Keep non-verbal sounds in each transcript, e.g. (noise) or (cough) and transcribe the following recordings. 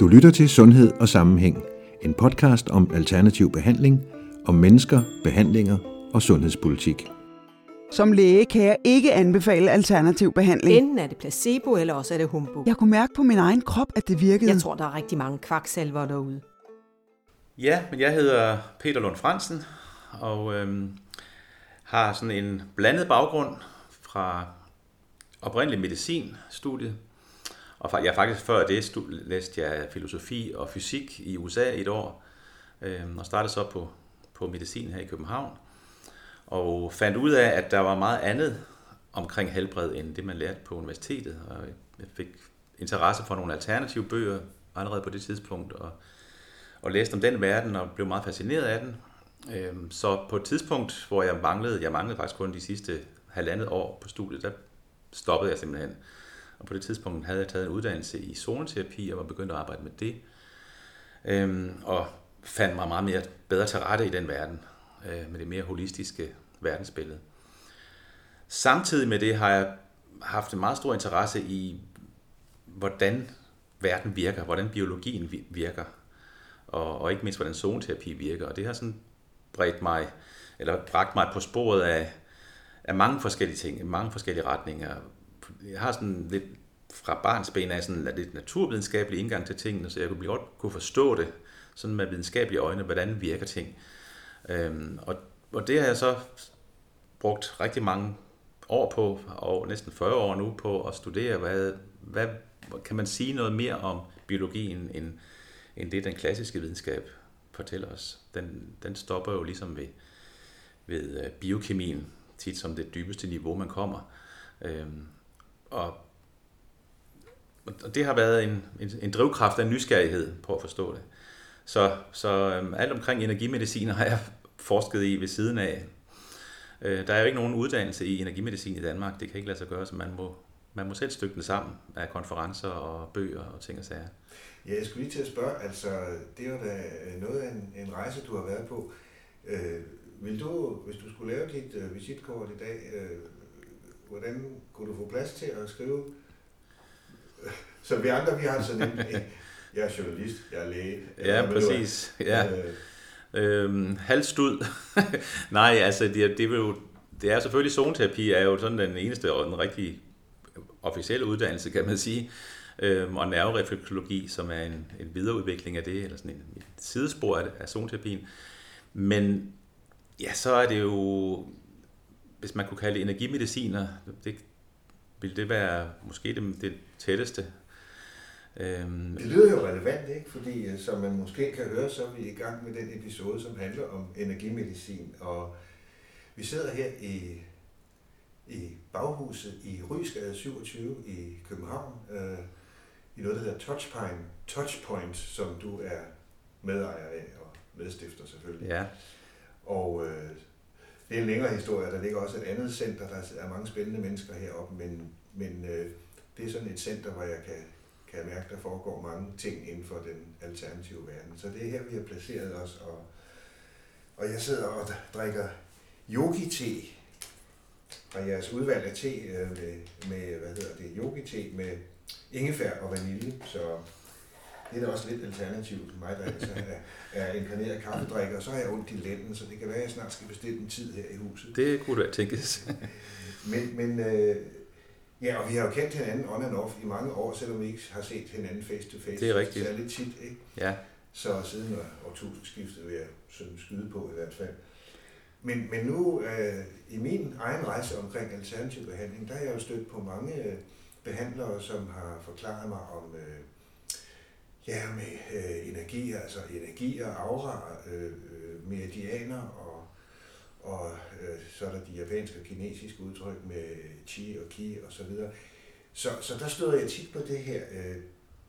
Du lytter til Sundhed og Sammenhæng, en podcast om alternativ behandling, om mennesker, behandlinger og sundhedspolitik. Som læge kan jeg ikke anbefale alternativ behandling. Enten er det placebo, eller også er det humbug. Jeg kunne mærke på min egen krop, at det virkede. Jeg tror, der er rigtig mange kvaksalver derude. Ja, men jeg hedder Peter Lund Fransen, og øhm, har sådan en blandet baggrund fra oprindelig medicinstudiet. Og jeg faktisk før det læste jeg filosofi og fysik i USA i et år, øh, og startede så på, på medicin her i København. Og fandt ud af, at der var meget andet omkring helbred, end det man lærte på universitetet. Og jeg fik interesse for nogle alternative bøger allerede på det tidspunkt, og, og læste om den verden, og blev meget fascineret af den. Øhm, så på et tidspunkt, hvor jeg manglede, jeg manglede faktisk kun de sidste halvandet år på studiet, der stoppede jeg simpelthen. Og på det tidspunkt havde jeg taget en uddannelse i zoneterapi og var begyndt at arbejde med det. Øhm, og fandt mig meget mere bedre til rette i den verden, øh, med det mere holistiske verdensbillede. Samtidig med det har jeg haft en meget stor interesse i, hvordan verden virker, hvordan biologien virker, og, og ikke mindst, hvordan zoneterapi virker. Og det har sådan bredt mig, eller bragt mig på sporet af, af mange forskellige ting, mange forskellige retninger. Jeg har sådan lidt fra barns ben af sådan lidt naturvidenskabelig indgang til tingene, så jeg kunne godt kunne forstå det sådan med videnskabelige øjne, hvordan virker ting. Øhm, og, og det har jeg så brugt rigtig mange år på, og næsten 40 år nu, på at studere, hvad, hvad kan man sige noget mere om biologien, end, end det den klassiske videnskab fortæller os. Den, den stopper jo ligesom ved, ved øh, biokemien, tit som det dybeste niveau, man kommer. Øhm, og, og det har været en, en, en drivkraft af nysgerrighed på at forstå det. Så, så øhm, alt omkring energimedicin har jeg forsket i ved siden af. Øh, der er jo ikke nogen uddannelse i energimedicin i Danmark. Det kan ikke lade sig gøre, så man må, man må selv stykke det sammen af konferencer og bøger og ting og sager. Ja, jeg skulle lige til at spørge, altså det er jo da noget af en, en rejse, du har været på. Øh, vil du, hvis du skulle lave dit øh, visitkort i dag, øh, hvordan kunne du få plads til at skrive? Så vi andre, vi har sådan en, jeg er journalist, jeg er læge. Ja, præcis. Ja. Øh, øhm, halvstud. (laughs) Nej, altså det, det, vil jo, det er selvfølgelig zoneterapi, er jo sådan den eneste og den rigtige officielle uddannelse, kan man sige. Øhm, og nerverefleksologi, som er en, en videreudvikling af det, eller sådan en, et sidespor af, af zonterapien. Men ja, så er det jo, hvis man kunne kalde det energimediciner, det, vil det være måske det, det tætteste Øhm, det lyder jo relevant, ikke? Fordi øh, som man måske kan høre, så er vi i gang med den episode, som handler om energimedicin. Og vi sidder her i, i baghuset i Rysgade 27 i København, øh, i noget, der hedder Touchpoint, Touchpoint, som du er medejer af og medstifter selvfølgelig. Ja. Og øh, det er en længere historie. Der ligger også et andet center, der er mange spændende mennesker heroppe, men, men øh, det er sådan et center, hvor jeg kan kan jeg mærke, der foregår mange ting inden for den alternative verden. Så det er her, vi har placeret os, og, og jeg sidder og drikker yogi-te fra jeres udvalg af te øh, med, med, hvad hedder det, yogi-te med ingefær og vanilje, så det er da også lidt alternativt mig, der altså er, er inkarneret kaffedrikker, og så har jeg ondt i lænden, så det kan være, at jeg snart skal bestille en tid her i huset. Det kunne du tænkes. men men øh, Ja, og vi har jo kendt hinanden on and off i mange år, selvom vi ikke har set hinanden face to face. Det er rigtigt. Så lidt tit, ikke? Ja. Så siden årtusindskiftet vil jeg sådan skyde på i hvert fald. Men, men nu øh, i min egen rejse omkring alternativ behandling, der har jeg jo stødt på mange øh, behandlere, som har forklaret mig om øh, ja, med øh, energi, altså energier, aura, øh, øh meridianer og øh, så er der de japanske og kinesiske udtryk med chi og ki og så videre. Så, så der støder jeg tit på det her øh,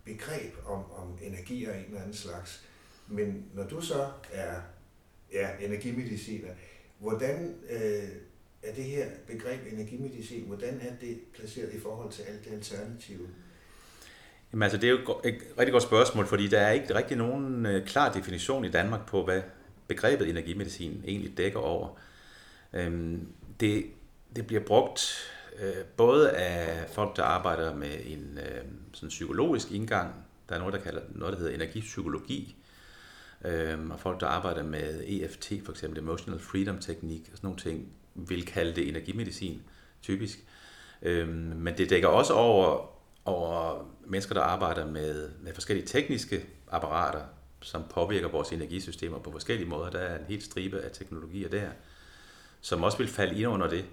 begreb om, om energi af en eller anden slags. Men når du så er ja, energimediciner, hvordan øh, er det her begreb energimedicin, hvordan er det placeret i forhold til alt det alternative? Jamen altså, det er jo et rigtig godt spørgsmål, fordi der er ikke rigtig nogen øh, klar definition i Danmark på, hvad begrebet energimedicin egentlig dækker over. Øhm, det, det bliver brugt øh, både af folk, der arbejder med en øh, sådan psykologisk indgang Der er noget, der, kalder, noget, der hedder energipsykologi, øhm, og folk, der arbejder med EFT, for eksempel Emotional Freedom Teknik, og sådan nogle ting, vil kalde det energimedicin, typisk. Øhm, men det dækker også over, over mennesker, der arbejder med, med forskellige tekniske apparater, som påvirker vores energisystemer på forskellige måder. Der er en helt stribe af teknologier der, som også vil falde ind under det.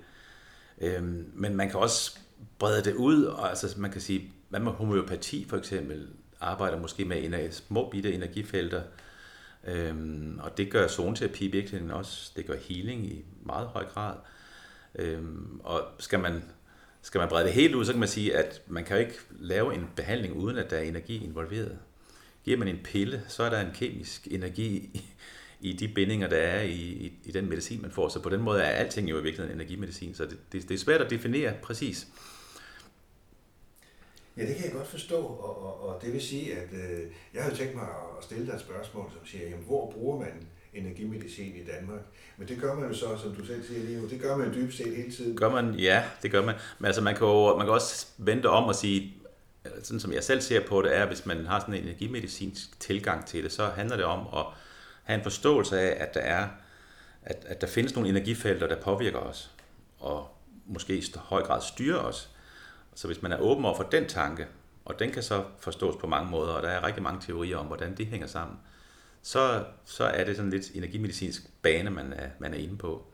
Øhm, men man kan også brede det ud, og altså man kan sige, hvad med homeopati for eksempel, arbejder måske med små bitte energifelter, øhm, og det gør zoneterapi virkelig også, det gør healing i meget høj grad. Øhm, og skal man, skal man brede det helt ud, så kan man sige, at man kan jo ikke lave en behandling, uden at der er energi involveret. Giver man en pille, så er der en kemisk energi i, de bindinger, der er i, i, i den medicin, man får. Så på den måde er alting jo i virkeligheden energimedicin, så det, det, det er svært at definere præcis. Ja, det kan jeg godt forstå, og, og, og det vil sige, at øh, jeg har jo tænkt mig at stille dig et spørgsmål, som siger, jamen, hvor bruger man energimedicin i Danmark? Men det gør man jo så, som du selv siger lige nu, det gør man jo dybest set hele tiden. Gør man, ja, det gør man. Men altså, man kan jo man kan også vente om og sige, sådan som jeg selv ser på det, er, hvis man har sådan en energimedicinsk tilgang til det, så handler det om at have en forståelse af, at der er at, at der findes nogle energifelter, der påvirker os, og måske i høj grad styrer os. Så hvis man er åben over for den tanke, og den kan så forstås på mange måder, og der er rigtig mange teorier om, hvordan det hænger sammen, så, så er det sådan lidt energimedicinsk bane, man er, man er inde på.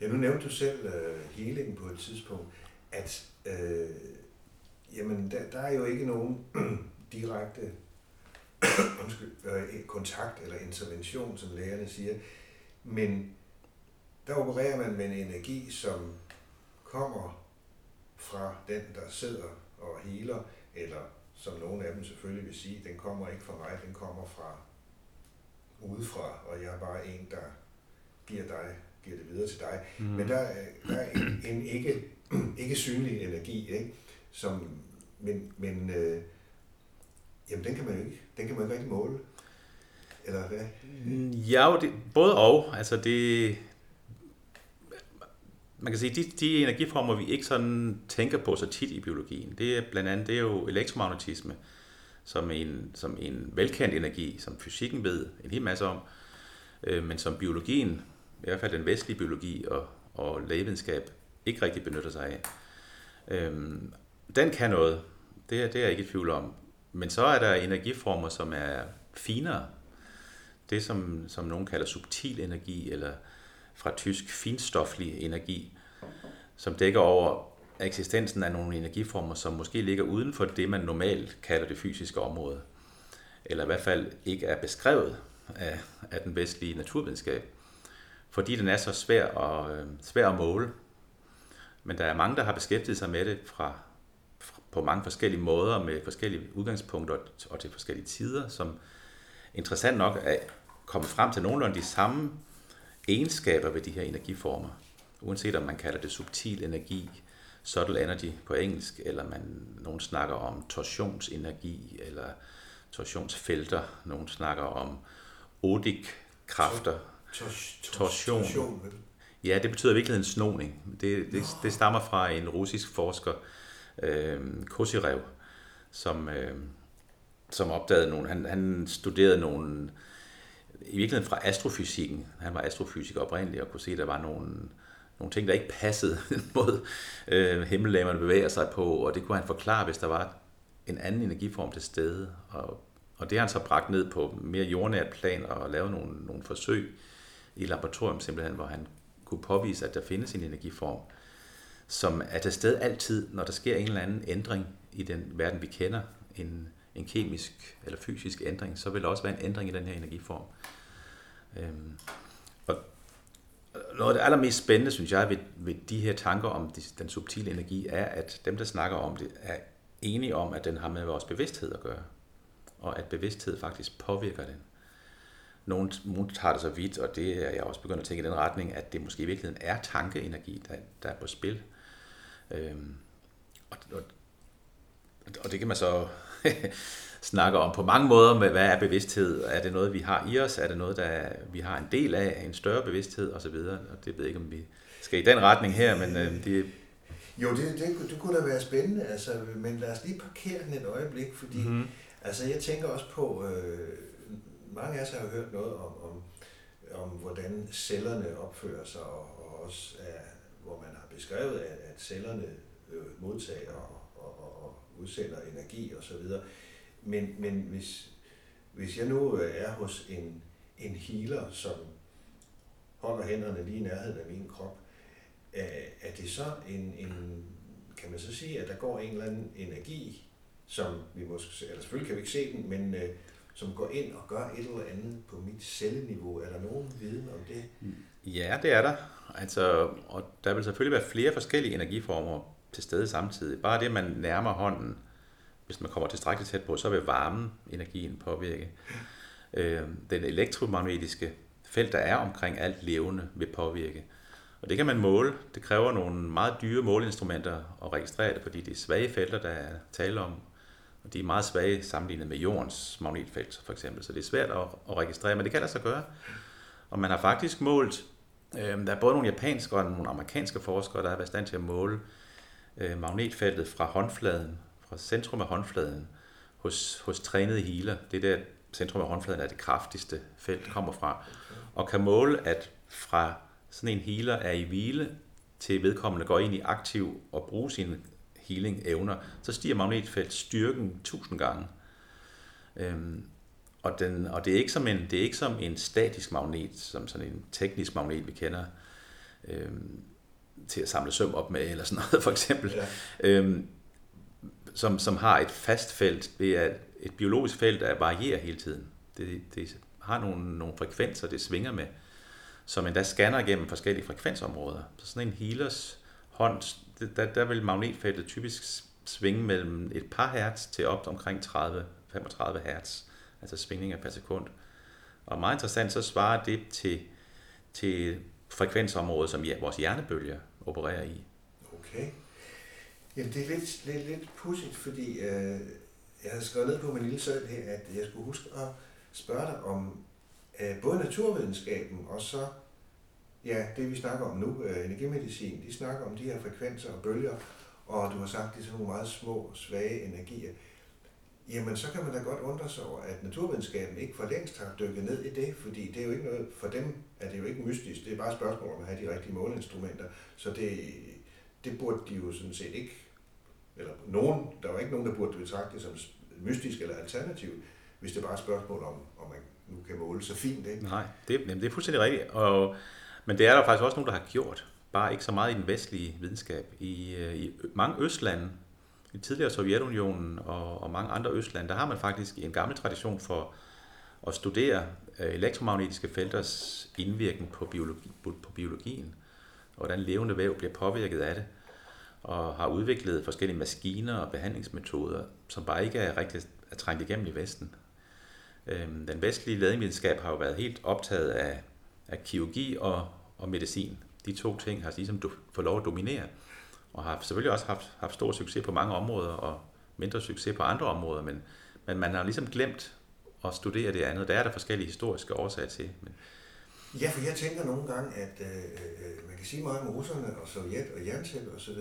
Ja, nu nævnte du selv øh, uh, healing på et tidspunkt, at uh, jamen, der, der er jo ikke nogen (clears throat) direkte (clears throat) undskyld, uh, kontakt eller intervention, som lægerne siger, men der opererer man med en energi, som kommer fra den, der sidder og healer, eller som nogle af dem selvfølgelig vil sige, den kommer ikke fra mig, den kommer fra udefra, og jeg er bare en, der giver dig, giver det videre til dig. Mm. Men der, der er en, en ikke, (clears throat) ikke synlig energi, ikke? Som, men, men øh, jamen, den kan man jo ikke, den kan man ikke rigtig måle. Eller hvad? Ja, det, både og. Altså det, man kan sige, de, de energiformer, vi ikke sådan tænker på så tit i biologien, det er blandt andet det er jo elektromagnetisme, som en, som en velkendt energi, som fysikken ved en hel masse om, øh, men som biologien, i hvert fald den vestlige biologi og, og lægevidenskab, ikke rigtig benytter sig af. Øhm, den kan noget, det er, det er jeg ikke i tvivl om. Men så er der energiformer, som er finere. Det, som, som nogen kalder subtil energi, eller fra tysk finstoflig energi, som dækker over eksistensen af nogle energiformer, som måske ligger uden for det, man normalt kalder det fysiske område, eller i hvert fald ikke er beskrevet af, af den vestlige naturvidenskab, fordi den er så svær at, øh, svær at måle. Men der er mange, der har beskæftiget sig med det fra, på mange forskellige måder, med forskellige udgangspunkter og til forskellige tider, som interessant nok er kommet frem til nogenlunde de samme egenskaber ved de her energiformer. Uanset om man kalder det subtil energi, subtle energy på engelsk, eller man, nogen snakker om torsionsenergi, eller torsionsfelter, nogen snakker om odik-kræfter, torsion. Ja, det betyder virkelig en snoning. Det, det, det stammer fra en russisk forsker, øh, Kosirev, som, øh, som opdagede nogle, han, han studerede nogle, i virkeligheden fra astrofysikken, han var astrofysiker oprindeligt, og kunne se, at der var nogle, nogle ting, der ikke passede (laughs) mod øh, himmellægerne bevæger sig på, og det kunne han forklare, hvis der var en anden energiform til stede. Og, og det har han så bragt ned på mere jordnært plan og lavet nogle, nogle forsøg i laboratorium simpelthen, hvor han kunne påvise, at der findes en energiform, som er til stede altid, når der sker en eller anden ændring i den verden, vi kender, en, en kemisk eller fysisk ændring, så vil der også være en ændring i den her energiform. Øhm, og noget af det allermest spændende, synes jeg, ved, ved de her tanker om den subtile energi, er, at dem, der snakker om det, er enige om, at den har med vores bevidsthed at gøre. Og at bevidsthed faktisk påvirker den. Nogle, nogle tager det så vidt, og det er jeg også begyndt at tænke i den retning, at det måske i virkeligheden er tankeenergi, der, der er på spil. Øhm, og, og, og det kan man så (laughs) snakker om på mange måder med, hvad er bevidsthed? Er det noget, vi har i os? Er det noget, der vi har en del af, en større bevidsthed osv.? Og det ved jeg ikke, om vi skal i den retning her, men øh, det... Jo, det, det, det kunne da være spændende, altså, men lad os lige parkere den et øjeblik, fordi mm-hmm. Altså jeg tænker også på, øh, mange af os har hørt noget om, om, om hvordan cellerne opfører sig, og, og også er, hvor man beskrevet, at, at cellerne øh, modtager og, og, og, og udsender energi osv. Men, men hvis, hvis jeg nu øh, er hos en, en healer, som holder hænderne lige i nærheden af min krop, er, er det så en, en, kan man så sige, at der går en eller anden energi, som vi måske, eller selvfølgelig kan vi ikke se den, men øh, som går ind og gør et eller andet på mit celleniveau. Er der nogen viden om det? Ja, det er der. Altså, og der vil selvfølgelig være flere forskellige energiformer til stede samtidig. Bare det, at man nærmer hånden, hvis man kommer tilstrækkeligt tæt på, så vil varmen energien påvirke. Øh, den elektromagnetiske felt, der er omkring alt levende, vil påvirke. Og det kan man måle. Det kræver nogle meget dyre måleinstrumenter at registrere det, fordi det er svage felter, der er tale om. Og de er meget svage sammenlignet med jordens magnetfelt, for eksempel. Så det er svært at, at registrere, men det kan lade sig gøre. Og man har faktisk målt, øh, der er både nogle japanske og nogle amerikanske forskere, der har været stand til at måle øh, magnetfeltet fra håndfladen, fra centrum af håndfladen, hos, hos trænede healer. Det er der centrum af håndfladen er det kraftigste felt kommer fra. Og kan måle, at fra sådan en healer er i hvile, til vedkommende går ind i aktiv og bruger sine healing-evner, så stiger magnetfeltstyrken 1000 gange. Øhm, og, den, og det, er ikke som en, det er ikke som en statisk magnet, som sådan en teknisk magnet, vi kender øhm, til at samle søm op med, eller sådan noget for eksempel, ja. øhm, som, som har et fast felt. Det er et biologisk felt, der varierer hele tiden. Det, det har nogle, nogle frekvenser, det svinger med, som endda scanner igennem forskellige frekvensområder. Så sådan en healers hånd, der, der vil magnetfeltet typisk svinge mellem et par hertz til op omkring 30-35 hertz, altså svingninger per sekund. Og meget interessant, så svarer det til, til frekvensområdet, som vores hjernebølger opererer i. Okay. Jamen det er lidt, lidt, lidt pudsigt, fordi øh, jeg havde skrevet ned på min lille søn her, at jeg skulle huske at spørge dig om øh, både naturvidenskaben og så ja, det vi snakker om nu, øh, energimedicin, de snakker om de her frekvenser og bølger, og du har sagt, det er sådan nogle meget små, svage energier. Jamen, så kan man da godt undre sig over, at naturvidenskaben ikke for længst har dykket ned i det, fordi det er jo ikke noget, for dem er det jo ikke mystisk, det er bare et spørgsmål om at have de rigtige måleinstrumenter, så det, det burde de jo sådan set ikke, eller nogen, der var ikke nogen, der burde betragte det som mystisk eller alternativ, hvis det bare er et spørgsmål om, om man nu kan måle så fint. Ikke? Nej, det, jamen, det er fuldstændig rigtigt, og men det er der faktisk også nogen, der har gjort. Bare ikke så meget i den vestlige videnskab. I, øh, i mange østlande, i tidligere Sovjetunionen og, og mange andre østlande, der har man faktisk en gammel tradition for at studere øh, elektromagnetiske felters indvirkning på, biologi, på biologien, og hvordan levende væv bliver påvirket af det, og har udviklet forskellige maskiner og behandlingsmetoder, som bare ikke er rigtig er trængt igennem i Vesten. Øhm, den vestlige ladingvidenskab har jo været helt optaget af, af kirurgi og, og medicin. De to ting har ligesom fået lov at dominere, og har selvfølgelig også haft, haft stor succes på mange områder, og mindre succes på andre områder, men, men man har ligesom glemt at studere det andet. Der er der forskellige historiske årsager til. Men... Ja, for jeg tænker nogle gange, at øh, øh, øh man kan sige meget om russerne og Sovjet og jerntæppe osv.,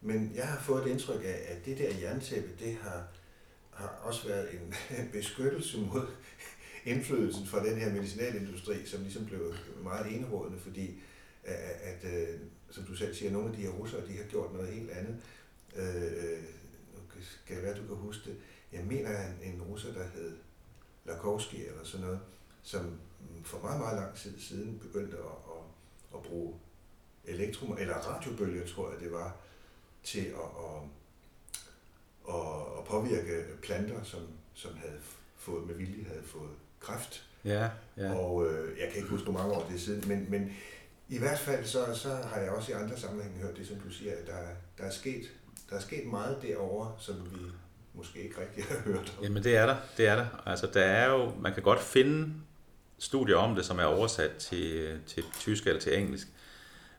men jeg har fået et indtryk af, at det der jerntæppe, det har, har også været en (laughs) beskyttelse mod indflydelsen fra den her medicinalindustri, som ligesom blev meget enerådende, fordi øh, at, at, at som du selv siger, nogle af de her russere, de har gjort noget helt andet. Øh, kan det være, du kan huske det? Jeg mener, at en russer, der hed Lakowski eller sådan noget, som for meget, meget lang tid siden begyndte at, at, at bruge elektro- eller radiobølger, tror jeg det var, til at, at, at, at påvirke planter, som, som havde fået med vilje havde fået kræft. Ja, ja. Og øh, jeg kan ikke huske, hvor mange år det er siden, men, men i hvert fald så, så har jeg også i andre sammenhænge hørt det, som du siger, at der, der, er, sket, der er sket meget derovre, som vi måske ikke rigtig har hørt om. Jamen det er der, det er der. Altså der er jo, man kan godt finde studier om det, som er oversat til, til tysk eller til engelsk,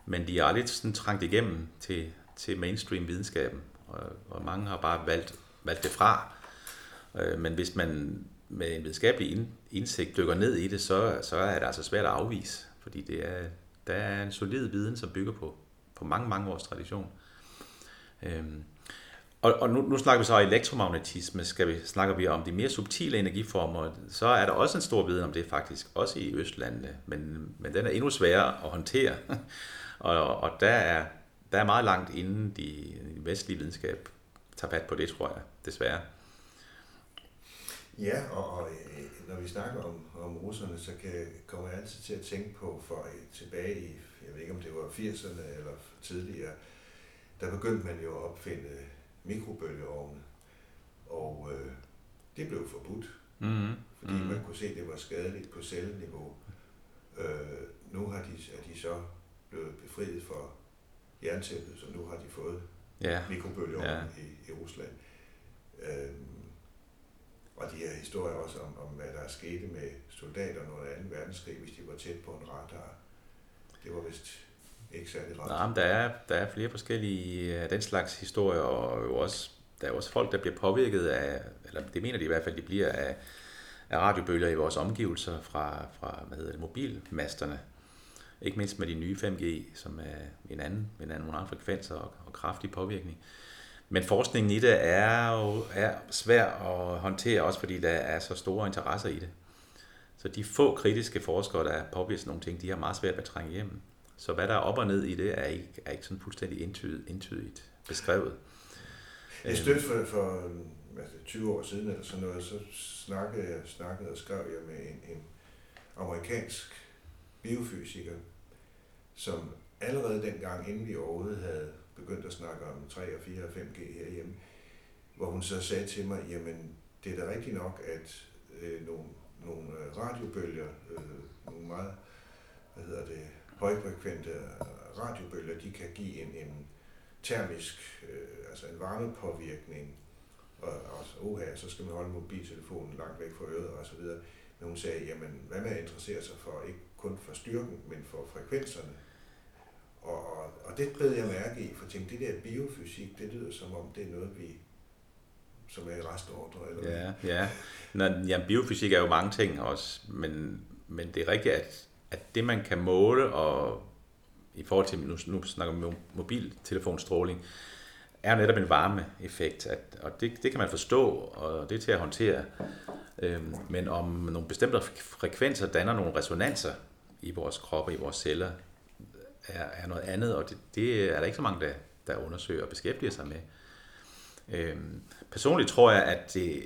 men de er aldrig sådan trængt igennem til, til mainstream videnskaben, og, og mange har bare valgt, valgt det fra. Øh, men hvis man med en videnskabelig indsigt dykker ned i det, så, så er det altså svært at afvise, fordi det er, der er en solid viden, som bygger på, på mange, mange års tradition. Øhm, og, og nu, nu snakker vi så om elektromagnetisme, skal vi, snakker vi om de mere subtile energiformer, så er der også en stor viden om det faktisk, også i Østlandene, men, men den er endnu sværere at håndtere, (laughs) og, og der, er, der er meget langt inden de, de vestlige videnskab tager fat på det, tror jeg, desværre. Ja, og, og øh, når vi snakker om, om russerne, så kan, kommer jeg altid til at tænke på, for tilbage i, jeg ved ikke om det var 80'erne eller tidligere, der begyndte man jo at opfinde mikrobølgeovne, og øh, det blev forbudt, mm-hmm. fordi mm-hmm. man kunne se, at det var skadeligt på celleniveau. Øh, nu har de, er de så blevet befriet for jerntæppet, så nu har de fået ja. mikrobølgeovne ja. i, i Rusland. Og de her historier også om, om, hvad der skete med soldaterne under 2. verdenskrig, hvis de var tæt på en radar. Det var vist ikke særlig ret. Nej, men der er, der er flere forskellige øh, af den slags historier, og jo også, der er også folk, der bliver påvirket af, eller det mener de i hvert fald, de bliver af, af radiobølger i vores omgivelser fra, fra hvad hedder det, mobilmasterne. Ikke mindst med de nye 5G, som er en anden, en anden nogle andre frekvenser og, og kraftig påvirkning. Men forskningen i det er jo er svær at håndtere, også fordi der er så store interesser i det. Så de få kritiske forskere, der påvirker nogle ting, de har meget svært ved at trænge igennem. Så hvad der er op og ned i det, er ikke, er ikke sådan fuldstændig entydigt, entydigt beskrevet. Jeg stødte for, for altså 20 år siden eller sådan noget, så snakkede jeg snakkede og skrev jeg med en, en amerikansk biofysiker, som allerede dengang, inden vi overhovedet havde begyndte at snakke om 3 og 4 og 5G herhjemme, hvor hun så sagde til mig, jamen det er da rigtigt nok, at øh, nogle, nogle øh, radiobølger, øh, nogle meget, hvad hedder det, højfrekvente øh, radiobølger, de kan give en, en termisk, øh, altså en varmepåvirkning, og, og uha, så skal man holde mobiltelefonen langt væk fra øret og så videre. Men hun sagde, jamen hvad med at interessere sig for, ikke kun for styrken, men for frekvenserne? Og, og, det blev jeg mærke i, for tænkte, det der biofysik, det lyder som om, det er noget, vi som er i restordre. Eller ja, ja. Nå, ja, biofysik er jo mange ting også, men, men det er rigtigt, at at det man kan måle, og i forhold til, nu, nu snakker vi om mobiltelefonstråling, er netop en varmeeffekt, at, og det, det kan man forstå, og det er til at håndtere. Øhm, men om nogle bestemte frekvenser danner nogle resonanser i vores kroppe, i vores celler, er, er noget andet, og det, det er der ikke så mange, der, der undersøger og beskæftiger sig med. Øhm, personligt tror jeg, at det,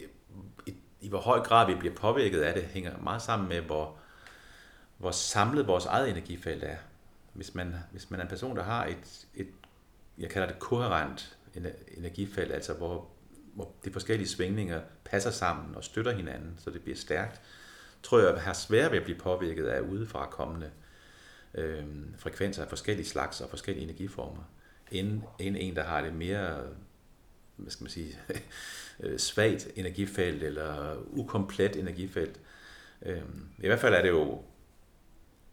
i, i hvor høj grad vi bliver påvirket af det, hænger meget sammen med, hvor, hvor samlet vores eget energifelt er. Hvis man, hvis man er en person, der har et, et jeg kalder det koherent energifelt, altså hvor, hvor de forskellige svingninger passer sammen og støtter hinanden, så det bliver stærkt, tror jeg, at har svært ved at blive påvirket af udefra kommende øh, frekvenser af forskellige slags og forskellige energiformer, end, end en, der har det mere hvad skal man sige, (laughs) øh, svagt energifelt eller ukomplet energifelt. Øh, I hvert fald er det jo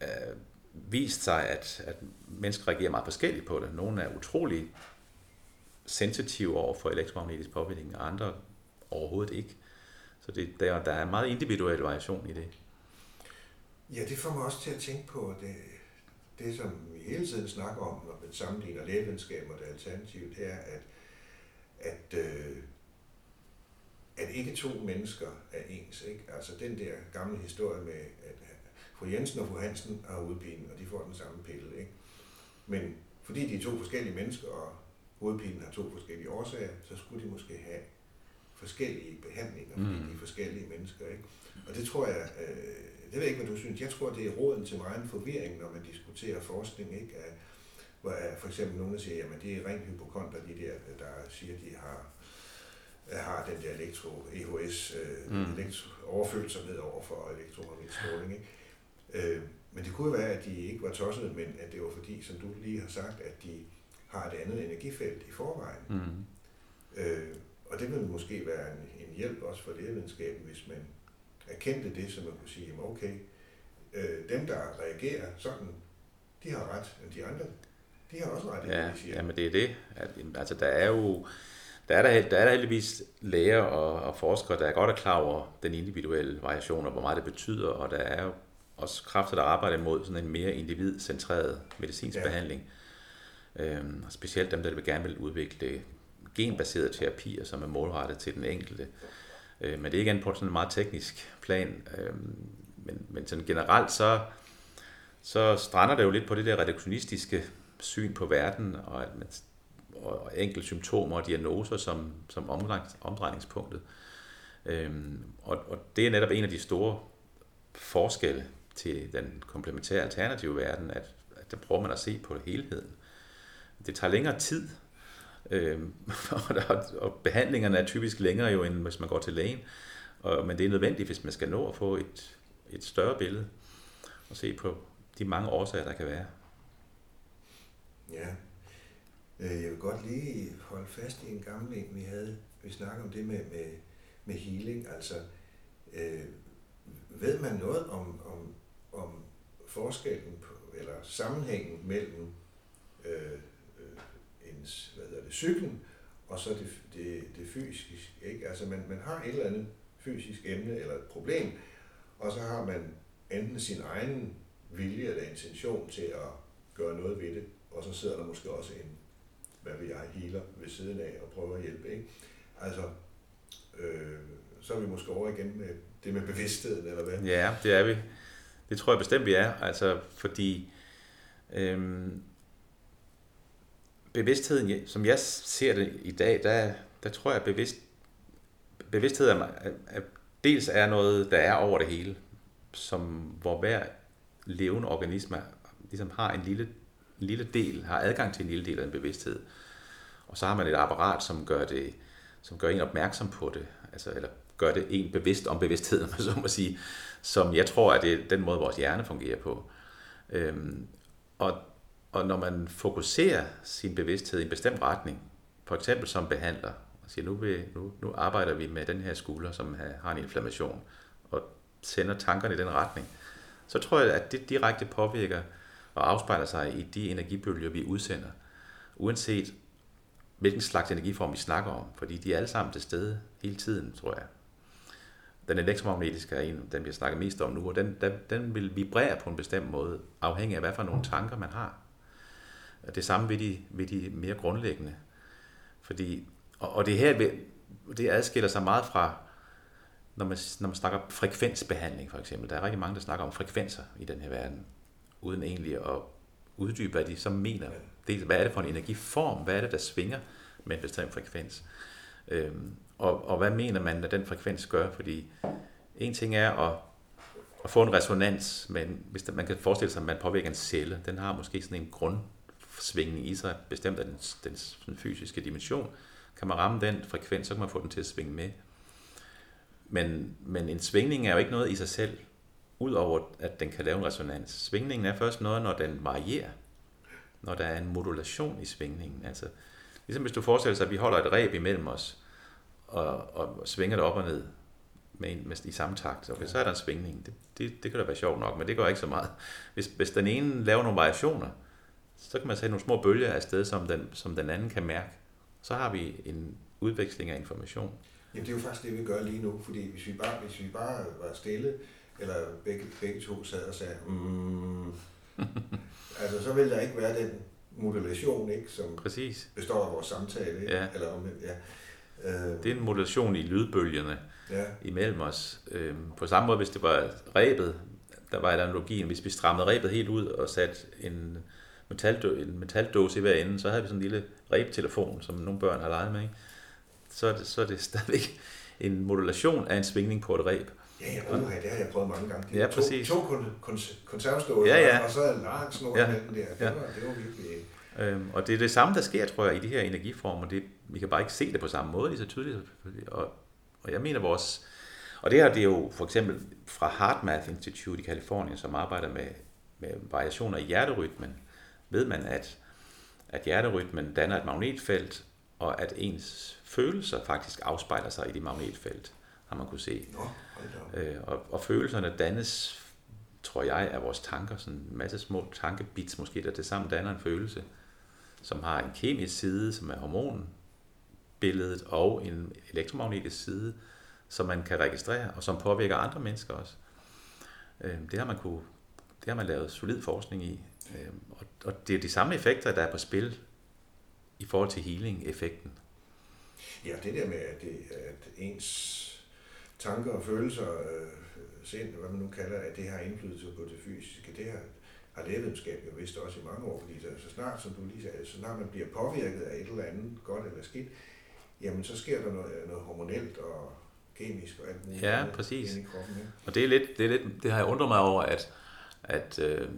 øh, vist sig, at, at mennesker reagerer meget forskelligt på det. Nogle er utrolig sensitive over for elektromagnetisk påvirkning, og andre overhovedet ikke. Så det, der, der er meget individuel variation i det. Ja, det får mig også til at tænke på at øh, det som vi hele tiden snakker om, når man sammenligner lægevidenskab og det alternative, det er, at, at, øh, at ikke to mennesker er ens. Ikke? Altså den der gamle historie med, at fru Jensen og fru Hansen har hovedpine, og de får den samme pille. Ikke? Men fordi de er to forskellige mennesker, og hovedpinen har to forskellige årsager, så skulle de måske have forskellige behandlinger, fordi mm. de er forskellige mennesker. Ikke? Og det tror jeg, øh, det ved jeg ikke, hvad du synes, jeg tror, det er råden til meget forvirring, når man diskuterer forskning, ikke? At, hvor for eksempel nogen, siger, at det er rent hypokonter, de der, der siger, at de har har den der elektro EHS øh, mm. elektro, overfølsomhed over for elektromagnetisk stråling. Ikke? Øh, men det kunne være, at de ikke var tossede, men at det var fordi, som du lige har sagt, at de har et andet energifelt i forvejen. Mm. Øh, og det ville måske være en, en hjælp også for lægevidenskaben, hvis man erkendte det, så man kunne sige, okay, øh, dem der reagerer sådan, de har ret, men de andre, de har også ret, ja, det, de siger. Jamen det er det. Altså der er jo, der er der, der er der heldigvis læger og, og forskere, der er godt er klar over den individuelle variation, og hvor meget det betyder, og der er jo også kræfter, der arbejder imod sådan en mere individcentreret medicinsk ja. behandling. Øhm, og specielt dem, der vil gerne vil udvikle genbaserede terapier, som er målrettet til den enkelte. Øh, men det er igen på sådan en meget teknisk plan. Øh, men, men sådan generelt så, så strander det jo lidt på det der reduktionistiske syn på verden, og, at man, og enkelte symptomer og diagnoser som, som omdrejningspunktet. Øhm, og, og det er netop en af de store forskelle til den komplementære alternative verden, at, at der prøver man at se på helheden. Det tager længere tid, Øh, (laughs) og, der, og behandlingerne er typisk længere jo, end hvis man går til lægen. Og, men det er nødvendigt, hvis man skal nå at få et, et større billede og se på de mange årsager, der kan være. Ja. Øh, jeg vil godt lige holde fast i en gammel en, vi havde. Vi snakkede om det med, med, med healing. Altså, øh, ved man noget om, om, om forskellen på, eller sammenhængen mellem øh, øh, ens, hvad hedder det, cyklen, og så det, det, det fysiske. Ikke? Altså man, man har et eller andet fysisk emne eller et problem, og så har man enten sin egen vilje eller intention til at gøre noget ved det, og så sidder der måske også en, hvad vil jeg, healer ved siden af og prøver at hjælpe. Ikke? Altså, øh, så er vi måske over igen med det med bevidstheden, eller hvad? Ja, det er vi. Det tror jeg bestemt, vi er. Altså, fordi øhm, bevidstheden, som jeg ser det i dag, der, der tror jeg, at bevidst, bevidsthed er, er, dels er noget, der er over det hele, som, hvor hver levende organisme ligesom har en lille, en lille del, har adgang til en lille del af en bevidsthed. Og så har man et apparat, som gør, det, som gør en opmærksom på det, altså, eller gør det en bevidst om bevidstheden, (laughs) så må sige, som jeg tror, at det er den måde, vores hjerne fungerer på. Øhm, og, og når man fokuserer sin bevidsthed i en bestemt retning, for eksempel som behandler, og siger, nu, vil, nu, nu arbejder vi med den her skulder, som har en inflammation, og sender tankerne i den retning, så tror jeg, at det direkte påvirker og afspejler sig i de energibølger, vi udsender, uanset hvilken slags energiform vi snakker om, fordi de er alle sammen til stede hele tiden, tror jeg. Den elektromagnetiske er en, den vi snakker mest om nu, og den, den, den vil vibrere på en bestemt måde, afhængig af, hvad for nogle tanker man har. Det samme ved de, ved de mere grundlæggende. Fordi, og, og det her, det adskiller sig meget fra, når man, når man snakker frekvensbehandling for eksempel. Der er rigtig mange, der snakker om frekvenser i den her verden, uden egentlig at uddybe, hvad de så mener. Dels, hvad er det for en energiform? Hvad er det, der svinger med en bestemt frekvens? Øhm, og, og hvad mener man, at den frekvens gør? Fordi en ting er at, at få en resonans, men hvis man kan forestille sig, at man påvirker en celle, den har måske sådan en grund svinge i sig, bestemt af den, den, den fysiske dimension. Kan man ramme den frekvens, så kan man få den til at svinge med. Men, men en svingning er jo ikke noget i sig selv, udover at den kan lave en resonans. Svingningen er først noget, når den varierer. Når der er en modulation i svingningen. Altså, ligesom hvis du forestiller dig, at vi holder et ræb imellem os, og, og svinger det op og ned med, en, med, i samme takt. Okay, så er der en svingning. Det, det, det kan da være sjovt nok, men det gør ikke så meget. Hvis, hvis den ene laver nogle variationer, så kan man sætte nogle små bølger afsted, som den, som den anden kan mærke. Så har vi en udveksling af information. Jamen det er jo faktisk det, vi gør lige nu, fordi hvis vi bare, hvis vi bare var stille, eller begge, begge to sad og sagde, mm, (laughs) altså så vil der ikke være den modulation, ikke, som Præcis. består af vores samtale. Ikke? Ja. Eller om, ja. Øh, det er en modulation i lydbølgerne ja. imellem os. Øhm, på samme måde, hvis det var rebet, der var et analogien, hvis vi strammede rebet helt ud og satte en, metal, en metaldåse i hver ende, så havde vi sådan en lille rebtelefon, som nogle børn har leget med. Ikke? Så, er det, så er det (laughs) stadigvæk en modulation af en svingning på et reb. Ja, ja, uha, det har jeg prøvet mange gange. Ja, præcis. To, to kon, kon, konservståelser, ja, ja. og så er lang snor ja. mellem der. Det, ja. var, det var virkelig... Øhm, og det er det samme, der sker, tror jeg, i de her energiformer. Det, vi kan bare ikke se det på samme måde lige så tydeligt. Og, og jeg mener vores... Og det her, det er jo for eksempel fra HeartMath Institute i Kalifornien, som arbejder med, med variationer i hjerterytmen, ved man, at, at hjerterytmen danner et magnetfelt, og at ens følelser faktisk afspejler sig i de magnetfelt, har man kunne se. Nå, øh, og, og følelserne dannes, tror jeg, af vores tanker, sådan en masse små tankebits måske, der til sammen danner en følelse, som har en kemisk side, som er hormonbilledet, og en elektromagnetisk side, som man kan registrere, og som påvirker andre mennesker også. Øh, det har man kunne, det har man lavet solid forskning i, og, og det er de samme effekter, der er på spil i forhold til healing-effekten. Ja, det der med, at, det, at ens tanker og følelser, øh, sind, hvad man nu kalder, at det har indflydelse på det fysiske, det har, har lægevidenskab jo vist også i mange år, fordi så, så snart, som du lige sagde, så snart man bliver påvirket af et eller andet, godt eller skidt, jamen så sker der noget, noget hormonelt og kemisk og alt muligt. Ja, andet præcis. i kroppen, ikke? Og det er lidt, det, er lidt, det har jeg undret mig over, at, at øh,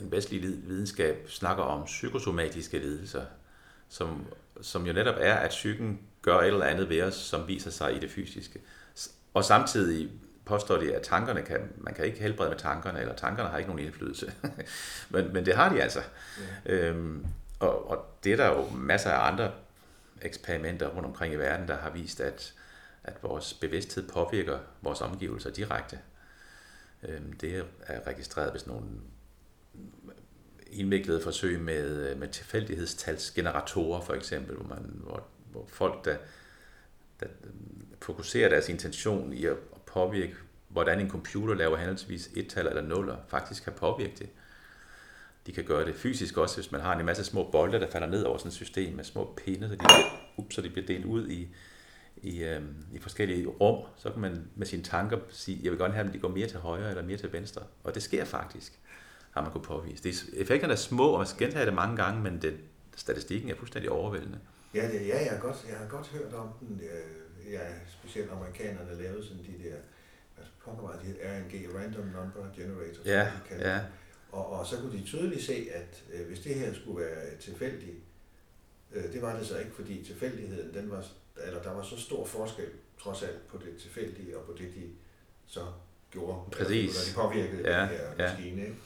den vestlige vid- videnskab snakker om psykosomatiske lidelser, som, som jo netop er, at psyken gør et eller andet ved os, som viser sig i det fysiske. Og samtidig påstår de, at tankerne kan, man kan ikke helbrede med tankerne, eller tankerne har ikke nogen indflydelse. (laughs) men, men det har de altså. Ja. Øhm, og, og det er der jo masser af andre eksperimenter rundt omkring i verden, der har vist, at, at vores bevidsthed påvirker vores omgivelser direkte. Øhm, det er registreret ved sådan nogle indviklede forsøg med, øh, med tilfældighedstalsgeneratorer for eksempel, hvor, man, hvor, hvor folk, der, der øh, fokuserer deres intention i at påvirke, hvordan en computer laver handelsvis et tal eller nuller, faktisk kan påvirke det. De kan gøre det fysisk også, hvis man har en masse små bolde, der falder ned over sådan et system med små pinde, så de bliver, ups, så de bliver delt ud i, i, øhm, i forskellige rum. Så kan man med sine tanker sige, jeg vil godt have, at de går mere til højre eller mere til venstre. Og det sker faktisk, har man kunne påvise. Det er, effekterne er små, og man skal gentage det mange gange, men det, statistikken er fuldstændig overvældende. Ja, det, ja jeg, har godt, jeg har godt hørt om den. Øh, Ja, specielt amerikanerne lavede sådan de der, hvad pokker var det, RNG, Random Number Generator, Ja, som de ja. det. Og, og så kunne de tydeligt se, at øh, hvis det her skulle være tilfældigt, øh, det var det så ikke, fordi tilfældigheden, den var, eller der var så stor forskel trods alt på det tilfældige og på det, de så gjorde. Præcis. Eller, de påvirkede Ja, den her ja. maskine. Ikke?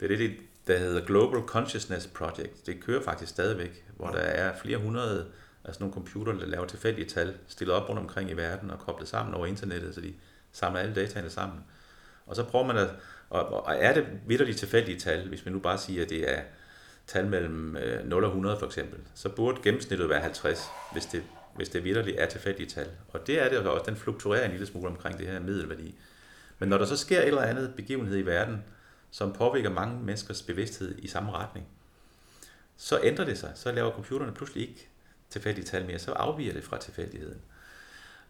Det er det, der hedder Global Consciousness Project. Det kører faktisk stadigvæk, hvor der er flere hundrede altså nogle computer, der laver tilfældige tal, stillet op rundt omkring i verden og koblet sammen over internettet, så de samler alle dataene sammen. Og så prøver man at, og, og er det vidderligt tilfældige tal, hvis man nu bare siger, at det er tal mellem øh, 0 og 100 for eksempel, så burde gennemsnittet være 50, hvis det, hvis det vidderligt er tilfældige tal. Og det er det også, den fluktuerer en lille smule omkring det her middelværdi. Men når der så sker et eller andet begivenhed i verden, som påvirker mange menneskers bevidsthed i samme retning, så ændrer det sig. Så laver computerne pludselig ikke tilfældige tal mere, så afviger det fra tilfældigheden.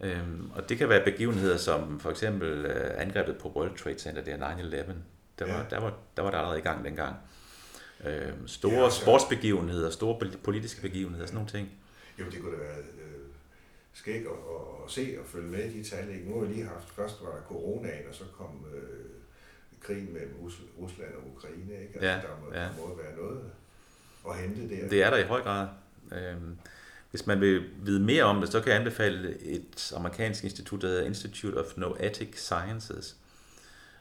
Øhm, og det kan være begivenheder som for eksempel øh, angrebet på World Trade Center, det er 9-11. Der var, Ja. der, var, der var der allerede i gang dengang. Øhm, store Ja, ja, så- sportsbegivenheder, store pol- politiske begivenheder, sådan nogle ting. Jo, det kunne da være øh, skæg at, at, at se og følge med i de tal. Ikke? Nu har vi lige haft, først var der coronaen, og så kom øh, krigen mellem Rus- Rusland og Ukraine. Ikke? Altså, Ja, der, må, ja. der må være noget at hente der. Det er der i høj grad. Øhm, hvis man vil vide mere om det, så kan jeg anbefale et amerikansk institut, der hedder Institute of Noetic Sciences,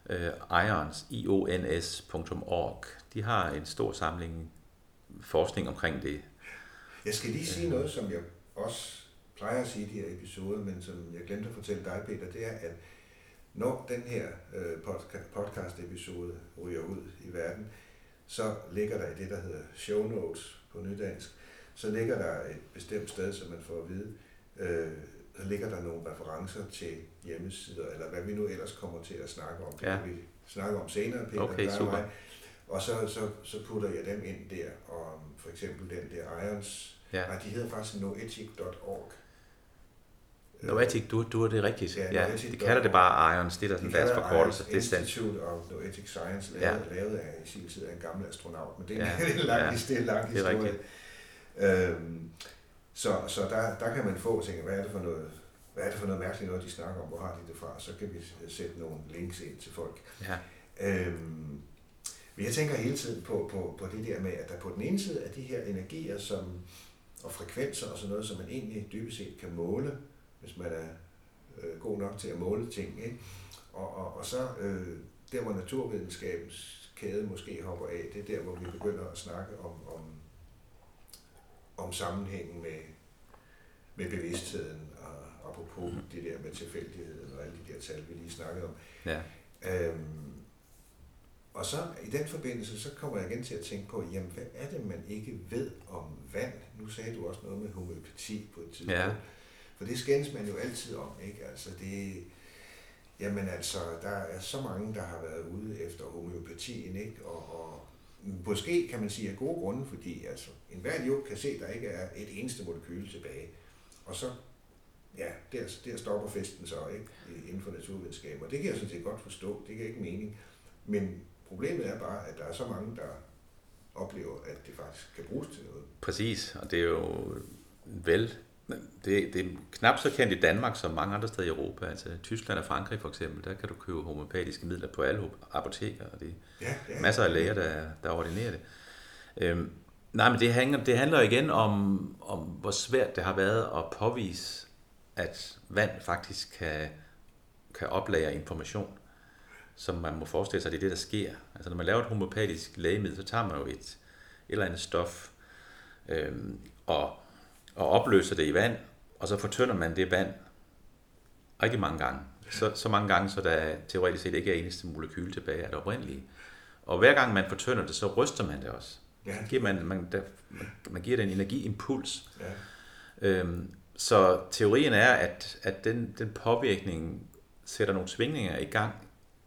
øh, IONS, ions.org. De har en stor samling forskning omkring det. Jeg skal lige sige noget, som jeg også plejer at sige i de her episoder, men som jeg glemte at fortælle dig, Peter, det er, at når den her øh, podca- podcast-episode ryger ud i verden, så ligger der i det, der hedder show notes på nydansk, så ligger der et bestemt sted, som man får at vide, øh, så ligger der nogle referencer til hjemmesider, eller hvad vi nu ellers kommer til at snakke om. Det Ja. kan vi snakke om senere, Peter. Okay, og mig. Og så, så, så putter jeg dem ind der, og for eksempel den der Irons, Ja. nej, de hedder faktisk noetic.org. Noetic, du, du er det rigtigt. Ja, Ja, Noetic de kalder det bare IONS, det er der sådan De deres forkortelse. Det er. Institute of Noetic Science, lavet, ja. lavet af i sin tid af en gammel astronaut, men det er, Ja, en (laughs) lang, ja. det er en lang Det er historie. Øhm, så så der, der kan man få og tænke, hvad er det for noget, hvad er det for noget mærkeligt noget, de snakker om, hvor har de det fra? Så kan vi sætte nogle links ind til folk. Ja. Øhm, men jeg tænker hele tiden på, på, på det der med, at der på den ene side er de her energier som, og frekvenser og sådan noget, som man egentlig dybest set kan måle, hvis man er øh, god nok til at måle ting. Ikke? Og, og, og så øh, der, hvor naturvidenskabens kæde måske hopper af, det er der, hvor vi begynder at snakke om, om, om sammenhængen med, med bevidstheden, og apropos det der med tilfældigheden og alle de der tal, vi lige snakkede om. Ja. Øhm, og så i den forbindelse, så kommer jeg igen til at tænke på, jamen hvad er det, man ikke ved om vand? Nu sagde du også noget med homøopati på et tidspunkt. Ja. For det skændes man jo altid om, ikke? Altså det, jamen altså, der er så mange, der har været ude efter homøopatien, ikke? Og, og måske kan man sige af gode grunde, fordi altså, enhver idiot kan se, at der ikke er et eneste molekyle tilbage. og så, ja, der, der stopper festen så, ikke, inden for naturvidenskab. Og det kan jeg sådan set godt forstå, det giver ikke mening. Men problemet er bare, at der er så mange, der oplever, at det faktisk kan bruges til noget. Præcis, og det er jo vel det, det er knap så kendt i Danmark som mange andre steder i Europa. Altså Tyskland og Frankrig for eksempel, der kan du købe homopatiske midler på alle apoteker, og det er ja, ja. masser af læger, der, der ordinerer det. Øhm, nej, men det handler, det handler igen om, om, hvor svært det har været at påvise, at vand faktisk kan, kan oplære information, som man må forestille sig, det er det, der sker. Altså når man laver et homopatisk lægemiddel, så tager man jo et, et eller andet stof, øhm, og og opløser det i vand, og så fortynder man det vand rigtig mange gange. Så, så mange gange, så der teoretisk set ikke er eneste molekyl tilbage af det oprindelige. Og hver gang man fortynder det, så ryster man det også. Ja. Giver man, man, der, man, giver det en energiimpuls. Ja. Øhm, så teorien er, at, at den, den påvirkning sætter nogle svingninger i gang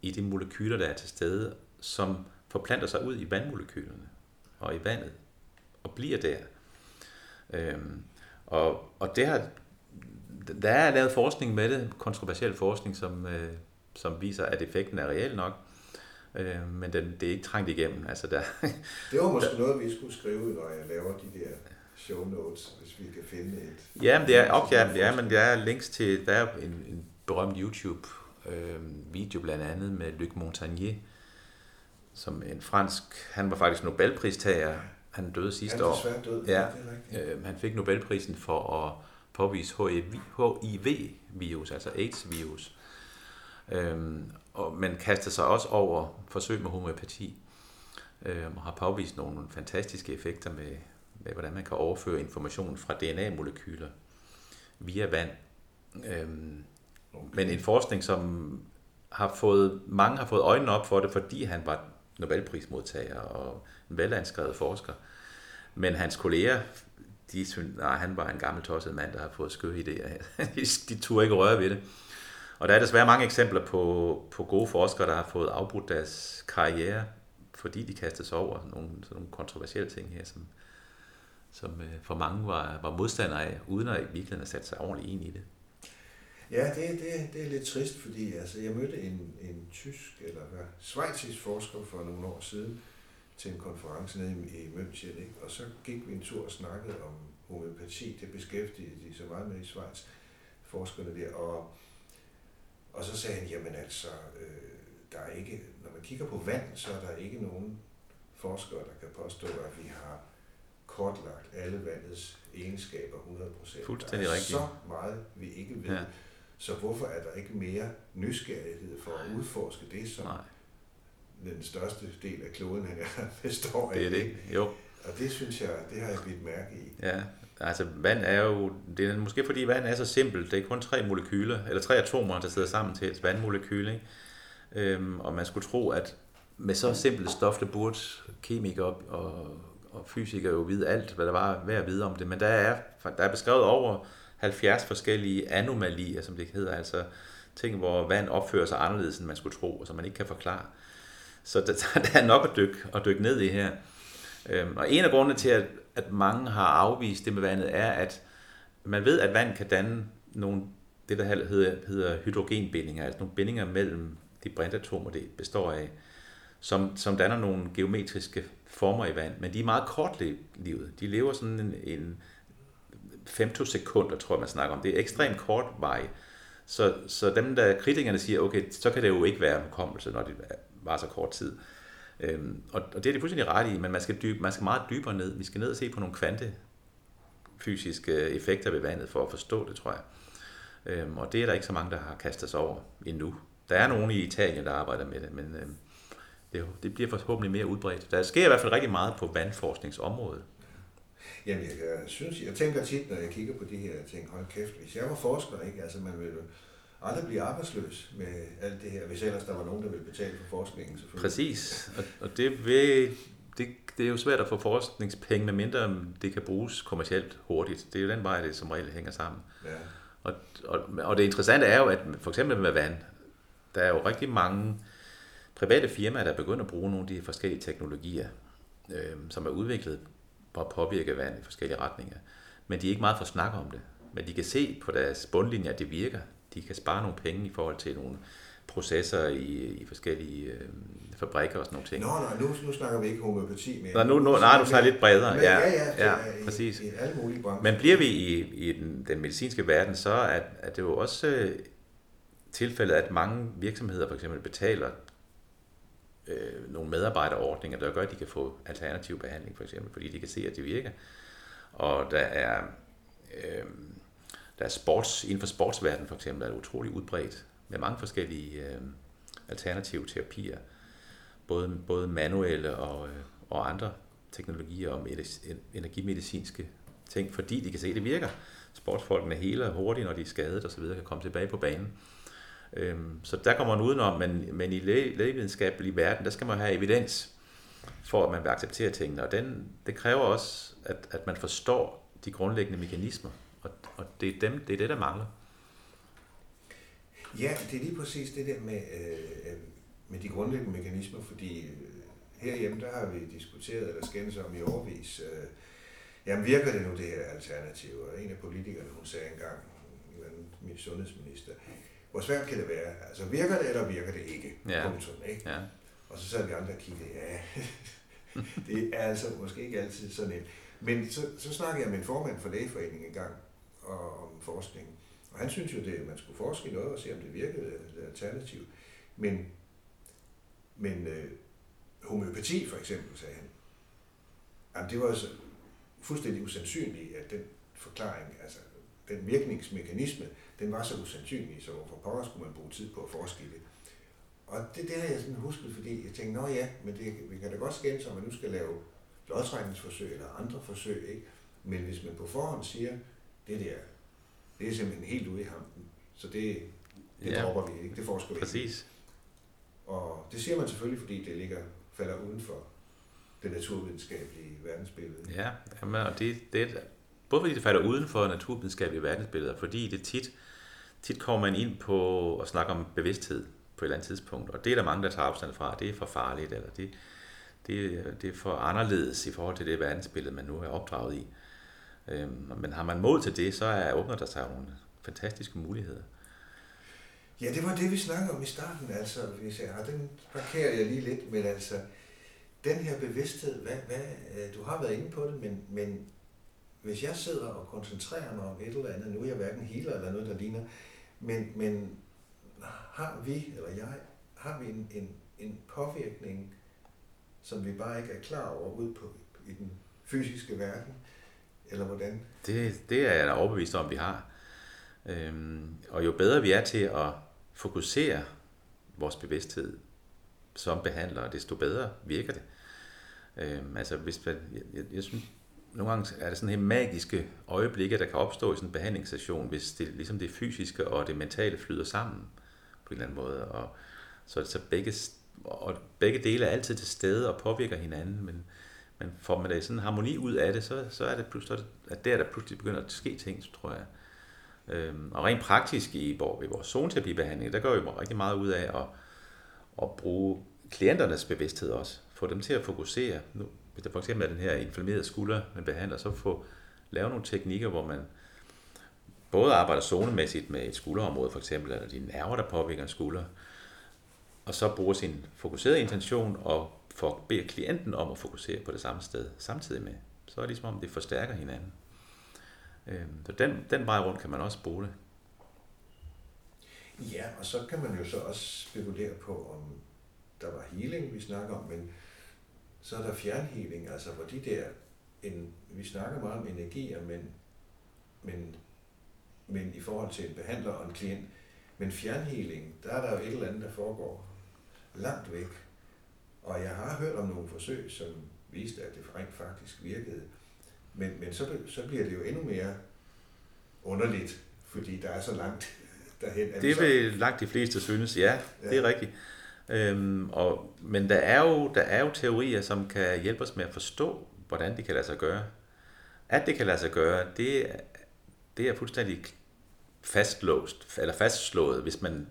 i de molekyler, der er til stede, som forplanter sig ud i vandmolekylerne og i vandet og bliver der. Øhm, og, og det har, der er lavet forskning med det, kontroversiel forskning, som, øh, som viser, at effekten er reel nok. Øh, men den, det er ikke trængt igennem. Altså, der, (laughs) det var måske der, noget, vi skulle skrive, når jeg laver de der show notes, hvis vi kan finde et... Ja, men det er, okay, ja, ja, men der er links til, der er en, en berømt YouTube øh, video blandt andet med Luc Montagnier, som en fransk, han var faktisk Nobelpristager han døde sidste år. Han død. Ja, øh, han fik Nobelprisen for at påvise HIV-virus, altså AIDS-virus. Øhm, og, men kastede sig også over forsøg med homøopati, øhm, og har påvist nogle fantastiske effekter med, med, hvordan man kan overføre information fra DNA-molekyler via vand. Øhm, okay. Men en forskning, som har fået, mange har fået øjnene op for det, fordi han var Nobelprismodtager og en velanskrevet forsker. Men hans kolleger, de synes, nej, han var en gammel tosset mand, der har fået skøre idéer. (laughs) de, de turde ikke røre ved det. Og der er desværre mange eksempler på, på gode forskere, der har fået afbrudt deres karriere, fordi de kastede sig over nogle, sådan nogle kontroversielle ting her, som, som øh, for mange var, var modstandere af, uden at i virkeligheden have sat sig ordentligt ind i det. Ja, det, det, det er lidt trist, fordi altså, jeg mødte en, en tysk eller hvad, svejtisk forsker for nogle år siden til en konference nede i, i München, ikke? og så gik vi en tur og snakkede om homøopati. Det beskæftigede de så meget med i Schweiz, forskerne der. Og, og så sagde han, jamen altså, øh, der er ikke, når man kigger på vand, så er der ikke nogen forskere, der kan påstå, at vi har kortlagt alle vandets egenskaber 100%. Fuldstændig rigtigt. så meget, vi ikke ved. Ja. Så hvorfor er der ikke mere nysgerrighed for at udforske det, som Nej. den største del af kloden han (laughs) består af? Det er det, jo. Og det synes jeg, det har jeg blivet mærke i. Ja, altså vand er jo, det er måske fordi vand er så simpelt, det er kun tre molekyler, eller tre atomer, der sidder sammen til et vandmolekyle, ikke? Øhm, og man skulle tro, at med så simpelt stof, det burde kemikere og, og fysikere jo vide alt, hvad der var værd at vide om det, men der er, der er beskrevet over 70 forskellige anomalier, som det hedder, altså ting, hvor vand opfører sig anderledes, end man skulle tro, og som man ikke kan forklare. Så der, (laughs) der er nok at dykke, at dykke ned i her. Øhm, og en af grundene til, at, at mange har afvist det med vandet, er, at man ved, at vand kan danne nogle, det der hedder, hedder hydrogenbindinger, altså nogle bindinger mellem de brintatomer, det består af, som, som danner nogle geometriske former i vand, men de er meget kortlivet. De lever sådan en, en femtosekunder, tror jeg, man snakker om. Det er ekstremt kort vej. Så, så dem, der kritikerne siger, okay, så kan det jo ikke være hukommelse, når det var så kort tid. Øhm, og, og det er de fuldstændig ret i, men man skal, dyb, man skal meget dybere ned. Vi skal ned og se på nogle kvante fysiske øh, effekter ved vandet for at forstå det, tror jeg. Øhm, og det er der ikke så mange, der har kastet sig over endnu. Der er nogen i Italien, der arbejder med det, men øhm, det, det bliver forhåbentlig mere udbredt. Der sker i hvert fald rigtig meget på vandforskningsområdet. Jamen, jeg, jeg, synes, jeg tænker tit, når jeg kigger på de her ting, hold kæft, hvis jeg var forsker, ikke? Altså, man ville aldrig blive arbejdsløs med alt det her, hvis ellers der var nogen, der ville betale for forskningen, selvfølgelig. Præcis, og, og det, vil, det, det er jo svært at få forskningspenge, med mindre det kan bruges kommercielt hurtigt. Det er jo den vej, det som regel hænger sammen. Ja. Og, og, og det interessante er jo, at for eksempel med vand, der er jo rigtig mange private firmaer, der begynder at bruge nogle af de forskellige teknologier, øh, som er udviklet at påvirke vand i forskellige retninger. Men de er ikke meget for at snakke om det. men de kan se på deres bundlinje, at det virker. De kan spare nogle penge i forhold til nogle processer i, i forskellige øh, fabrikker og sådan nogle ting. Nå, nej, nu, nu snakker vi ikke homøopati mere. Nå, nu, nu, nej, du tager lidt bredere. Men, ja, ja, ja, ja, ja, præcis. I, i alle mulige brancher. Men bliver vi i, i den, den medicinske verden, så er, er det jo også øh, tilfældet, at mange virksomheder for eksempel betaler øh, nogle medarbejderordninger, der gør, at de kan få alternativ behandling, for eksempel, fordi de kan se, at det virker. Og der er, øh, der er sports, inden for sportsverdenen for eksempel, er det utrolig udbredt med mange forskellige øh, alternative terapier, både, både manuelle og, øh, og andre teknologier og medis- energimedicinske ting, fordi de kan se, at det virker. Sportsfolkene heler hurtigt, når de er skadet og så videre, kan komme tilbage på banen. Øhm, så der kommer man udenom, men, men i læge, lægevidenskabelig verden, der skal man have evidens for, at man vil acceptere tingene, og den, det kræver også, at, at man forstår de grundlæggende mekanismer, og, og det, er dem, det er det, der mangler. Ja, det er lige præcis det der med, øh, med de grundlæggende mekanismer, fordi øh, herhjemme, der har vi diskuteret eller skændes om i overvis, øh, jamen virker det nu det her alternativ? Og en af politikerne, hun sagde engang, min sundhedsminister, hvor svært kan det være? Altså virker det, eller virker det ikke? Ja. Punktum, ikke? Ja. Og så sad vi andre og kiggede, ja, (laughs) det er altså måske ikke altid sådan en. Men så, så snakkede jeg med en formand for lægeforeningen en gang og, om forskning. Og han synes jo, det, man skulle forske i noget og se, om det virkede det alternativ. Men, men øh, homøopati for eksempel, sagde han, jamen det var altså fuldstændig usandsynligt, at den forklaring, altså den virkningsmekanisme, den var så usandsynlig, så hvorfor pokker skulle man bruge tid på at forske i det? Og det, det har jeg sådan husket, fordi jeg tænkte, nå ja, men det, vi kan da godt skændes om, at nu skal lave lodtrækningsforsøg eller andre forsøg, ikke? Men hvis man på forhånd siger, det der, det er simpelthen helt ude i hampen, så det, det Ja. dropper vi ikke, det forsker vi. Præcis. Og det siger man selvfølgelig, fordi det ligger, falder uden for det naturvidenskabelige verdensbillede. Ja, jamen, og det, det både fordi det falder uden for naturvidenskabelige verdensbilleder, fordi det tit, tit kommer man ind på at snakke om bevidsthed på et eller andet tidspunkt, og det er der mange, der tager afstand fra, det er for farligt, eller det, det, det er for anderledes i forhold til det verdensbillede, man nu er opdraget i. Øhm, men har man mod til det, så er, åbner der sig nogle fantastiske muligheder. Ja, det var det, vi snakkede om i starten, altså, hvis jeg, har den parkerer jeg lige lidt, men altså, den her bevidsthed, hvad, hvad, øh, du har været inde på det, men, men hvis jeg sidder og koncentrerer mig om et eller andet, nu er jeg hverken healer eller noget, der ligner, men, men har vi, eller jeg, har vi en, en, en påvirkning, som vi bare ikke er klar over ude på, i den fysiske verden, eller hvordan? Det, det er jeg da overbevist om, vi har. Øhm, og jo bedre vi er til at fokusere vores bevidsthed som behandlere, desto bedre virker det. Øhm, altså hvis man, jeg, jeg, jeg synes, nogle gange er der sådan her magiske øjeblikke, der kan opstå i sådan en behandlingssession, hvis det, ligesom det fysiske og det mentale flyder sammen på en eller anden måde. Og, så, så begge, og begge dele er altid til stede og påvirker hinanden, men, men får man da sådan en harmoni ud af det, så, så er det pludselig, at der, der pludselig begynder at ske ting, tror jeg. Øhm, og rent praktisk i, hvor, i vores zoneterapibehandling, der gør vi rigtig meget ud af at, at bruge klienternes bevidsthed også. Få dem til at fokusere. Nu, hvis der for eksempel er den her inflammerede skulder, man behandler, så få lave nogle teknikker, hvor man både arbejder zonemæssigt med et skulderområde for eksempel, eller de nerver, der påvirker en skulder, og så bruger sin fokuserede intention og for beder klienten om at fokusere på det samme sted samtidig med. Så er det ligesom om, det forstærker hinanden. Øhm, så den, den vej rundt kan man også bruge det. Ja, og så kan man jo så også spekulere på, om der var healing, vi snakker om, men så er der fjernhealing, altså hvor de der, en, vi snakker meget om energier, men, men, men i forhold til en behandler og en klient, men fjernhealing, der er der jo et eller andet, der foregår langt væk. Og jeg har hørt om nogle forsøg, som viste, at det rent faktisk virkede. Men, men så, så bliver det jo endnu mere underligt, fordi der er så langt (laughs) derhen. Er Det vil langt de fleste synes, ja, det er Ja. rigtigt. Øhm, og, men der er, jo, der er jo teorier, som kan hjælpe os med at forstå, hvordan det kan lade sig gøre. At det kan lade sig gøre, det, er- det er fuldstændig fastlåst, eller fastslået, hvis man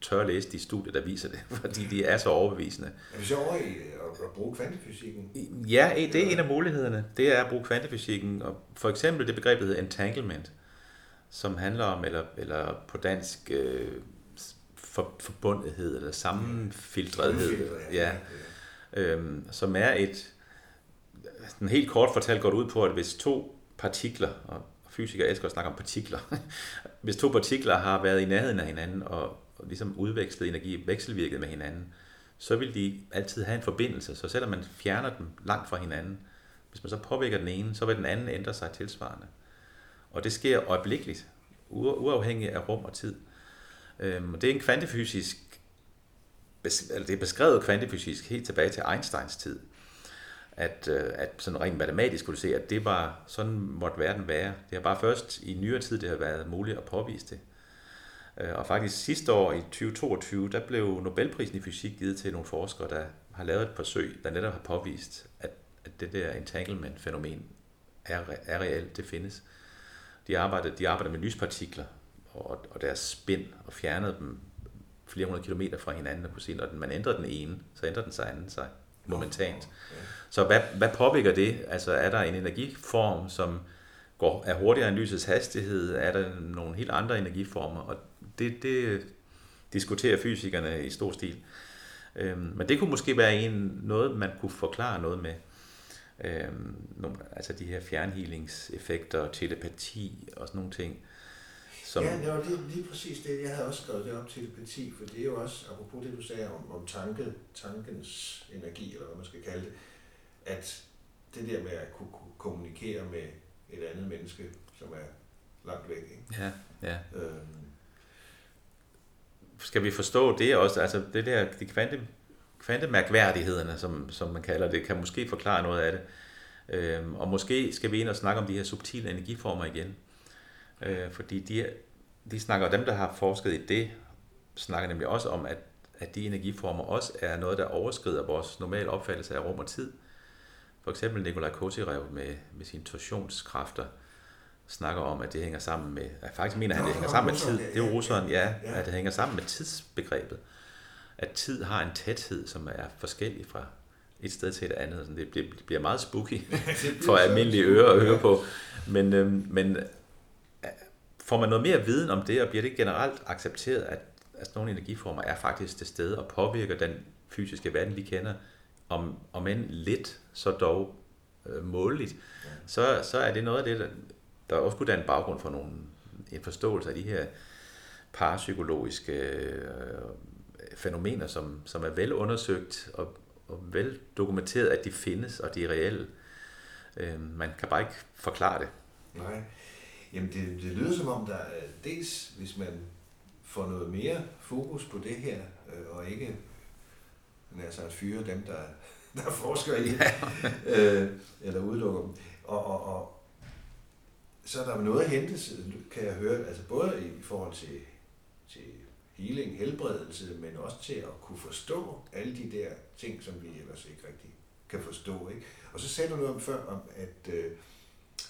tør læse de studier, der viser det, (laughs) fordi de er så overbevisende. Er vi så over i at, at bruge kvantefysikken? Ja, det er en af mulighederne. Det er at bruge kvantefysikken, og for eksempel det begreb, der hedder entanglement, som handler om, eller, eller på dansk, øh, for, forbundethed, eller sammenfiltrethed, ja, øhm, som er et, den helt kort fortalt går det ud på, at hvis to partikler, og fysikere elsker at snakke om partikler, (laughs) hvis to partikler har været i nærheden af hinanden, og, og ligesom udvekslet energi, vekselvirket med hinanden, så vil de altid have en forbindelse. Så selvom man fjerner dem langt fra hinanden, hvis man så påvirker den ene, så vil den anden ændre sig tilsvarende. Og det sker øjeblikkeligt, uafhængigt af rum og tid. Øhm, det er en kvantefysisk, eller det er beskrevet kvantefysisk helt tilbage til Einsteins tid, at, øh, at sådan rent matematisk kunne se, at det var, sådan måtte verden være. Det har bare først i nyere tid, det har været muligt at påvise det. Øh, og faktisk sidste år i 2022, der blev Nobelprisen i fysik givet til nogle forskere, der har lavet et forsøg, der netop har påvist, at, at det der entanglement-fænomen er, er reelt, det findes. De arbejder, de arbejder med lyspartikler og, og deres spænd og fjernede dem flere hundrede kilometer fra hinanden og kunne se, når man ændrer den ene, så ændrer den sig anden sig momentant. Så hvad, hvad påvirker det? Altså er der en energiform, som går, er hurtigere end lysets hastighed? Er der nogle helt andre energiformer? Og det, det diskuterer fysikerne i stor stil. Øhm, men det kunne måske være en, noget, man kunne forklare noget med. Øhm, nogle, altså de her fjernhealingseffekter, telepati og sådan nogle ting. Som... Ja, det var lige, lige præcis det. Jeg havde også skrevet det op telepati, for det er jo også, apropos det du sagde om, om tanke, tankens energi, eller hvad man skal kalde det, at det der med at kunne, kunne kommunikere med et andet menneske, som er langt væk. Ikke? Ja, ja. Øhm. Skal vi forstå det også? Altså det der, de kvante, kvantemærkværdighederne, som, som man kalder det, kan måske forklare noget af det. Øhm, og måske skal vi ind og snakke om de her subtile energiformer igen. Øh, fordi de, de snakker, dem der har forsket i det, snakker nemlig også om, at, at de energiformer også er noget, der overskrider vores normale opfattelse af rum og tid. For eksempel Nikolaj Kotirev med, med sine torsionskræfter snakker om, at det hænger sammen med, at faktisk mener han, at det hænger sammen med tid. Det er jo russeren, ja, at det hænger sammen med tidsbegrebet. At tid har en tæthed, som er forskellig fra et sted til et andet. Det bliver meget spooky (laughs) for almindelige ører at høre på. Men, øhm, men får man noget mere viden om det, og bliver det generelt accepteret, at, at nogle energiformer er faktisk til stede og påvirker den fysiske verden, vi kender, om, om end lidt, så dog øh, måligt, ja. så, så er det noget af det, der, der også kunne danne baggrund for nogle, en forståelse af de her parapsykologiske øh, fænomener, som, som er vel undersøgt og, og vel dokumenteret, at de findes, og de er reelle. Øh, man kan bare ikke forklare det. Nej. Jamen det, det lyder som om, der er dels, hvis man får noget mere fokus på det her, øh, og ikke altså at fyre dem, der, (laughs) der forsker i det, (laughs) øh, eller udelukker dem. Og, og, og så er der noget at hente, kan jeg høre, altså både i forhold til, til healing, helbredelse, men også til at kunne forstå alle de der ting, som vi ellers ikke rigtig kan forstå. Ikke? Og så sagde du noget om før, om at øh,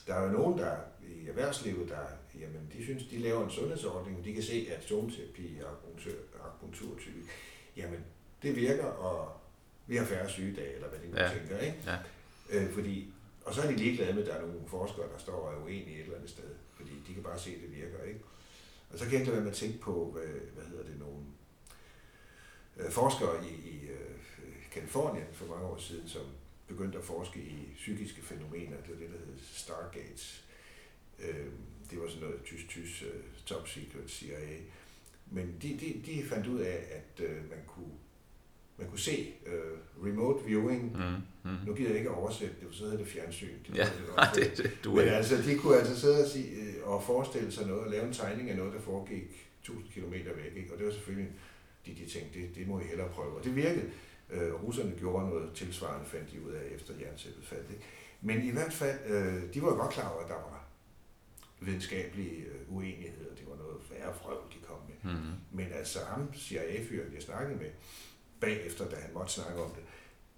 der er jo nogen, der i erhvervslivet, der jamen, de synes, de laver en sundhedsordning, de kan se, at zoneterapi og akupunkturtype, jamen, det virker, og vi har færre sygedage, eller hvad de nu ja. tænker, ikke? Ja. Øh, fordi, og så er de ligeglade med, at der er nogle forskere, der står og er uenige et eller andet sted, fordi de kan bare se, at det virker, ikke? Og så kan jeg ikke lade være med at tænke på, hvad, hvad hedder det, nogle øh, forskere i, i øh, Kalifornien for mange år siden, som begyndte at forske i psykiske fænomener, det er det, der hedder Stargates. Øh, det var sådan noget tysk-tysk uh, top secret CIA. Men de, de, de fandt ud af, at uh, man kunne man kunne se uh, remote viewing. Mm, mm. Nu gider jeg ikke oversætte det, for så hedder det fjernsyn. Det, ja, (laughs) nej, det, det, du Men altså, de kunne altså sidde og, sige, og forestille sig noget, og lave en tegning af noget, der foregik 1000 km væk. Ikke? Og det var selvfølgelig, de, de tænkte, det, det må vi hellere prøve. Og det virkede. Øh, russerne gjorde noget tilsvarende, fandt de ud af efter jernsættet faldt. Ikke? Men i hvert fald, øh, de var godt klar over, at der var videnskabelige øh, uenigheder. Det var noget værre frøv, de kom med. Mm-hmm. Men altså ham, CIA-fyren, jeg snakkede med, bagefter, da han måtte snakke om det,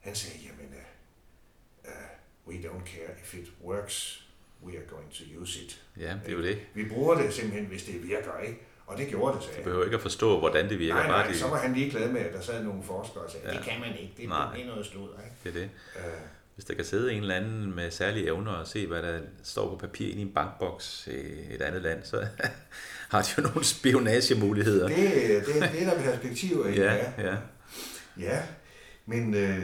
han sagde, jamen, uh, uh, we don't care if it works, we are going to use it. Ja, det er jo det. Vi bruger det simpelthen, hvis det virker, ikke? Og det gjorde det, sagde Du behøver ikke at forstå, hvordan det virker. Nej, nej, bare de... så var han lige glad med, at der sad nogle forskere og sagde, ja. det kan man ikke, det, det er noget stod. Ikke? Det er det. Uh, hvis der kan sidde en eller anden med særlige evner og se, hvad der står på papir i en bankboks i et andet land, så (laughs) har de jo nogle spionagemuligheder. Det, det, det er der perspektiver i. Ja, ja. Ja, men øh,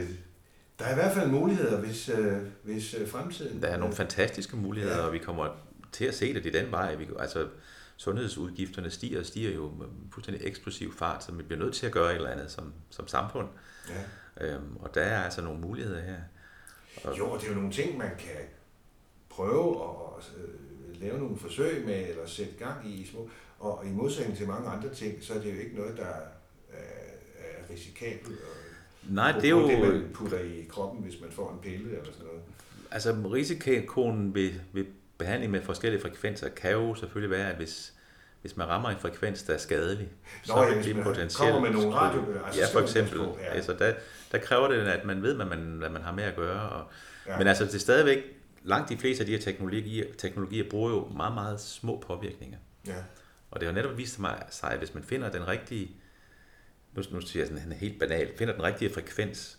der er i hvert fald muligheder, hvis, øh, hvis øh, fremtiden... Der er nogle fantastiske muligheder, Ja. og vi kommer til at se det i den vej. Vi, altså, sundhedsudgifterne stiger og stiger jo med fuldstændig eksplosiv fart, så vi bliver nødt til at gøre et eller andet som, som samfund. Ja. Øhm, og der er altså nogle muligheder her. Jo, og det er jo nogle ting, man kan prøve at øh, lave nogle forsøg med, eller sætte gang i i små. Og i modsætning til mange andre ting, så er det jo ikke noget, der er, er risikabelt. Og, Nej, det er jo... Det, man putter i kroppen, hvis man får en pille eller sådan noget. Altså risikoen ved, ved behandling med forskellige frekvenser kan jo selvfølgelig være, at hvis, hvis man rammer en frekvens, der er skadelig, Nå, så ja, hvis det potentielt... kommer med nogle radio- Ja, altså for støvler eksempel. på, ja. Altså, der, der kræver det, at man ved, hvad man, hvad man har med at gøre. Og, Ja. ja. Men altså, det er stadigvæk... Langt de fleste af de her teknologier, teknologier bruger jo meget, meget små påvirkninger. Ja. Og det har netop vist mig, sig, at hvis man finder den rigtige, nu, nu siger jeg sådan en helt banal, finder den rigtige frekvens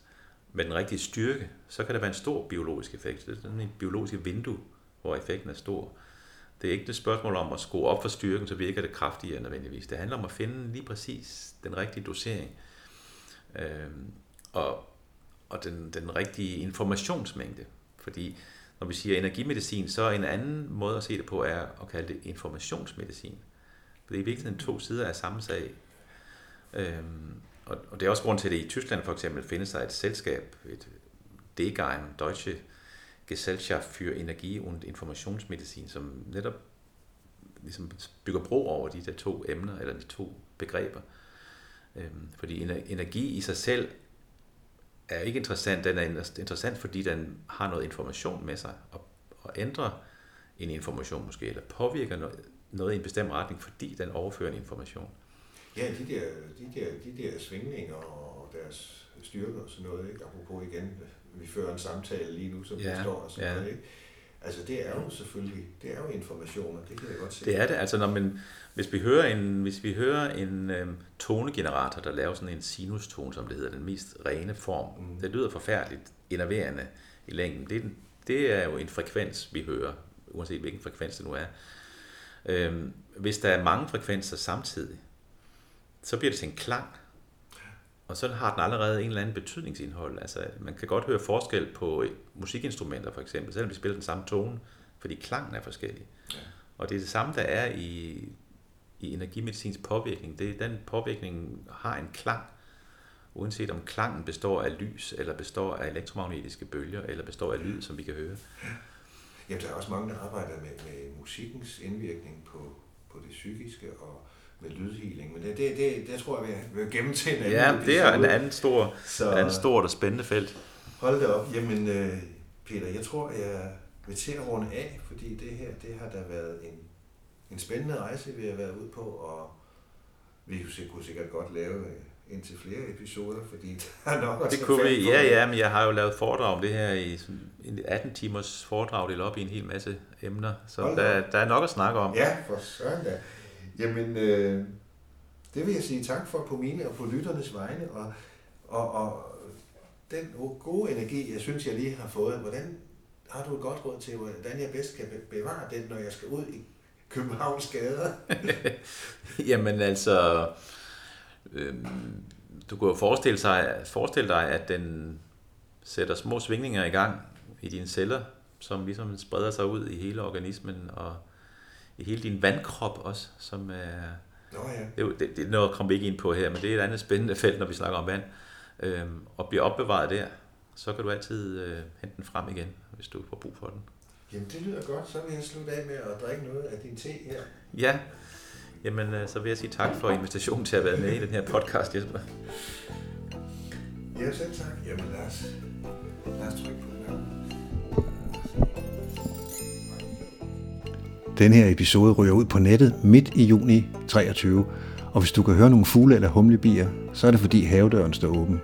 med den rigtige styrke, så kan der være en stor biologisk effekt. Det er sådan en biologisk vindue, hvor effekten er stor. Det er ikke et spørgsmål om at skrue op for styrken, så virker det kraftigere nødvendigvis. Det handler om at finde lige præcis den rigtige dosering. Øh, og og den, den rigtige informationsmængde. Fordi når vi siger energimedicin, så er en anden måde at se det på er at kalde det informationsmedicin. For det er i virkeligheden to sider af samme sag. Øhm, og, og det er også grund til, at det i Tyskland for eksempel findes der et selskab, et Degeim Deutsche Gesellschaft für Energie und Informationsmedizin, som netop ligesom bygger bro over de der to emner, eller de to begreber. Øhm, fordi energi i sig selv er ikke interessant. Den er interessant, fordi den har noget information med sig, og, og ændrer en information måske, eller påvirker noget, noget i en bestemt retning, fordi den overfører en information. Ja, de der, de der, de der svingninger og deres styrker og sådan noget, ikke? apropos igen, vi fører en samtale lige nu, som Ja, ja, står og sådan ja. noget, ikke? Altså det er jo selvfølgelig, det er jo informationer, det kan jeg godt se. Det er det. Altså, når man, hvis vi hører en, hvis vi hører en øhm, tonegenerator, der laver sådan en sinustone, som det hedder, den mest rene form, Mm. det lyder forfærdeligt enerverende i længden. Det, er det er jo en frekvens, vi hører, uanset hvilken frekvens det nu er. Øhm, hvis der er mange frekvenser samtidig, så bliver det til en klang. Og så har den allerede en eller anden betydningsindhold. Altså, man kan godt høre forskel på musikinstrumenter for eksempel, selvom de spiller den samme tone, fordi klangen er forskellig. Ja. Og det er det samme, der er i, i energimedicinsk påvirkning. Det er, den påvirkning har en klang, uanset om klangen består af lys, eller består af elektromagnetiske bølger, eller består af lyd, som vi kan høre. Jamen, der er også mange, der arbejder med, med musikkens indvirkning på, på det psykiske og med lydhealing. Men det, det, det, det tror jeg, vi vil gemme til en anden Ja, det er en anden stor, Så et andet stort og spændende felt. hold da op. Jamen, øh, Peter, jeg tror, jeg vil til at runde af, fordi det her, det har da været en, en spændende rejse, vi har været ude på, og vi kunne sik- kunne sikkert godt lave øh, indtil flere episoder, fordi (laughs) der er nok Det kunne vi, ja, ja, men jeg har jo lavet foredrag om det her i en 18 timers foredrag, delt op i en hel masse emner, så Hold der, der er nok at snakke om. Ja, for søren da. Jamen, øh, det vil jeg sige tak for på mine og på lytternes vegne, og, og, og den gode energi, jeg synes, jeg lige har fået, hvordan har du et godt råd til, hvordan jeg bedst kan bevare den, når jeg skal ud i Københavns gader? (laughs) Jamen altså, øh, du kan jo forestille, sig, forestille dig, at den sætter små svingninger i gang i dine celler, som ligesom spreder sig ud i hele organismen og i hele din vandkrop også, som er... Nå ja. Det, det, det er noget, kommer vi ikke ind på her, men det er et andet spændende felt, når vi snakker om vand. Øhm, og bliver opbevaret der, så kan du altid øh, hente den frem igen, hvis du får brug for den. Jamen, det lyder godt. Så vil jeg slutte af med at drikke noget af din te her. Ja, jamen øh, så vil jeg sige tak for invitationen til at være med i den her podcast, Jesper. Ja, selv tak. Jamen, lad os, lad os trykke på knappen. Den her episode ryger ud på nettet midt i juni 23, og hvis du kan høre nogle fugle eller humlebier, så er det fordi havedøren står åben.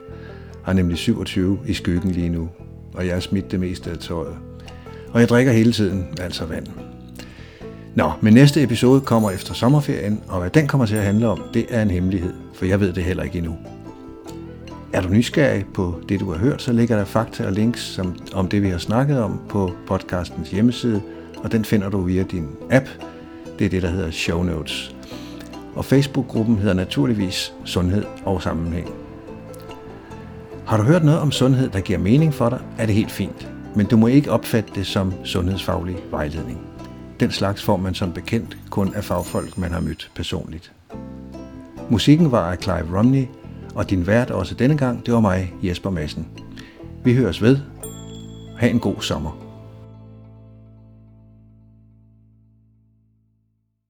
Har nemlig 27 i skyggen lige nu, og jeg er smidt det meste af tøjet. Og jeg drikker hele tiden, altså vand. Nå, men næste episode kommer efter sommerferien, og hvad den kommer til at handle om, det er en hemmelighed, for jeg ved det heller ikke endnu. Er du nysgerrig på det, du har hørt, så ligger der fakta og links som, om det, vi har snakket om på podcastens hjemmeside, og den finder du via din app. Det er det, der hedder Show Notes. Og Facebook-gruppen hedder naturligvis Sundhed og Sammenhæng. Har du hørt noget om sundhed, der giver mening for dig, er det helt fint. Men du må ikke opfatte det som sundhedsfaglig vejledning. Den slags får man som bekendt kun af fagfolk, man har mødt personligt. Musikken var af Clive Romney, og din vært også denne gang, det var mig, Jesper Madsen. Vi høres ved. Ha' en god sommer.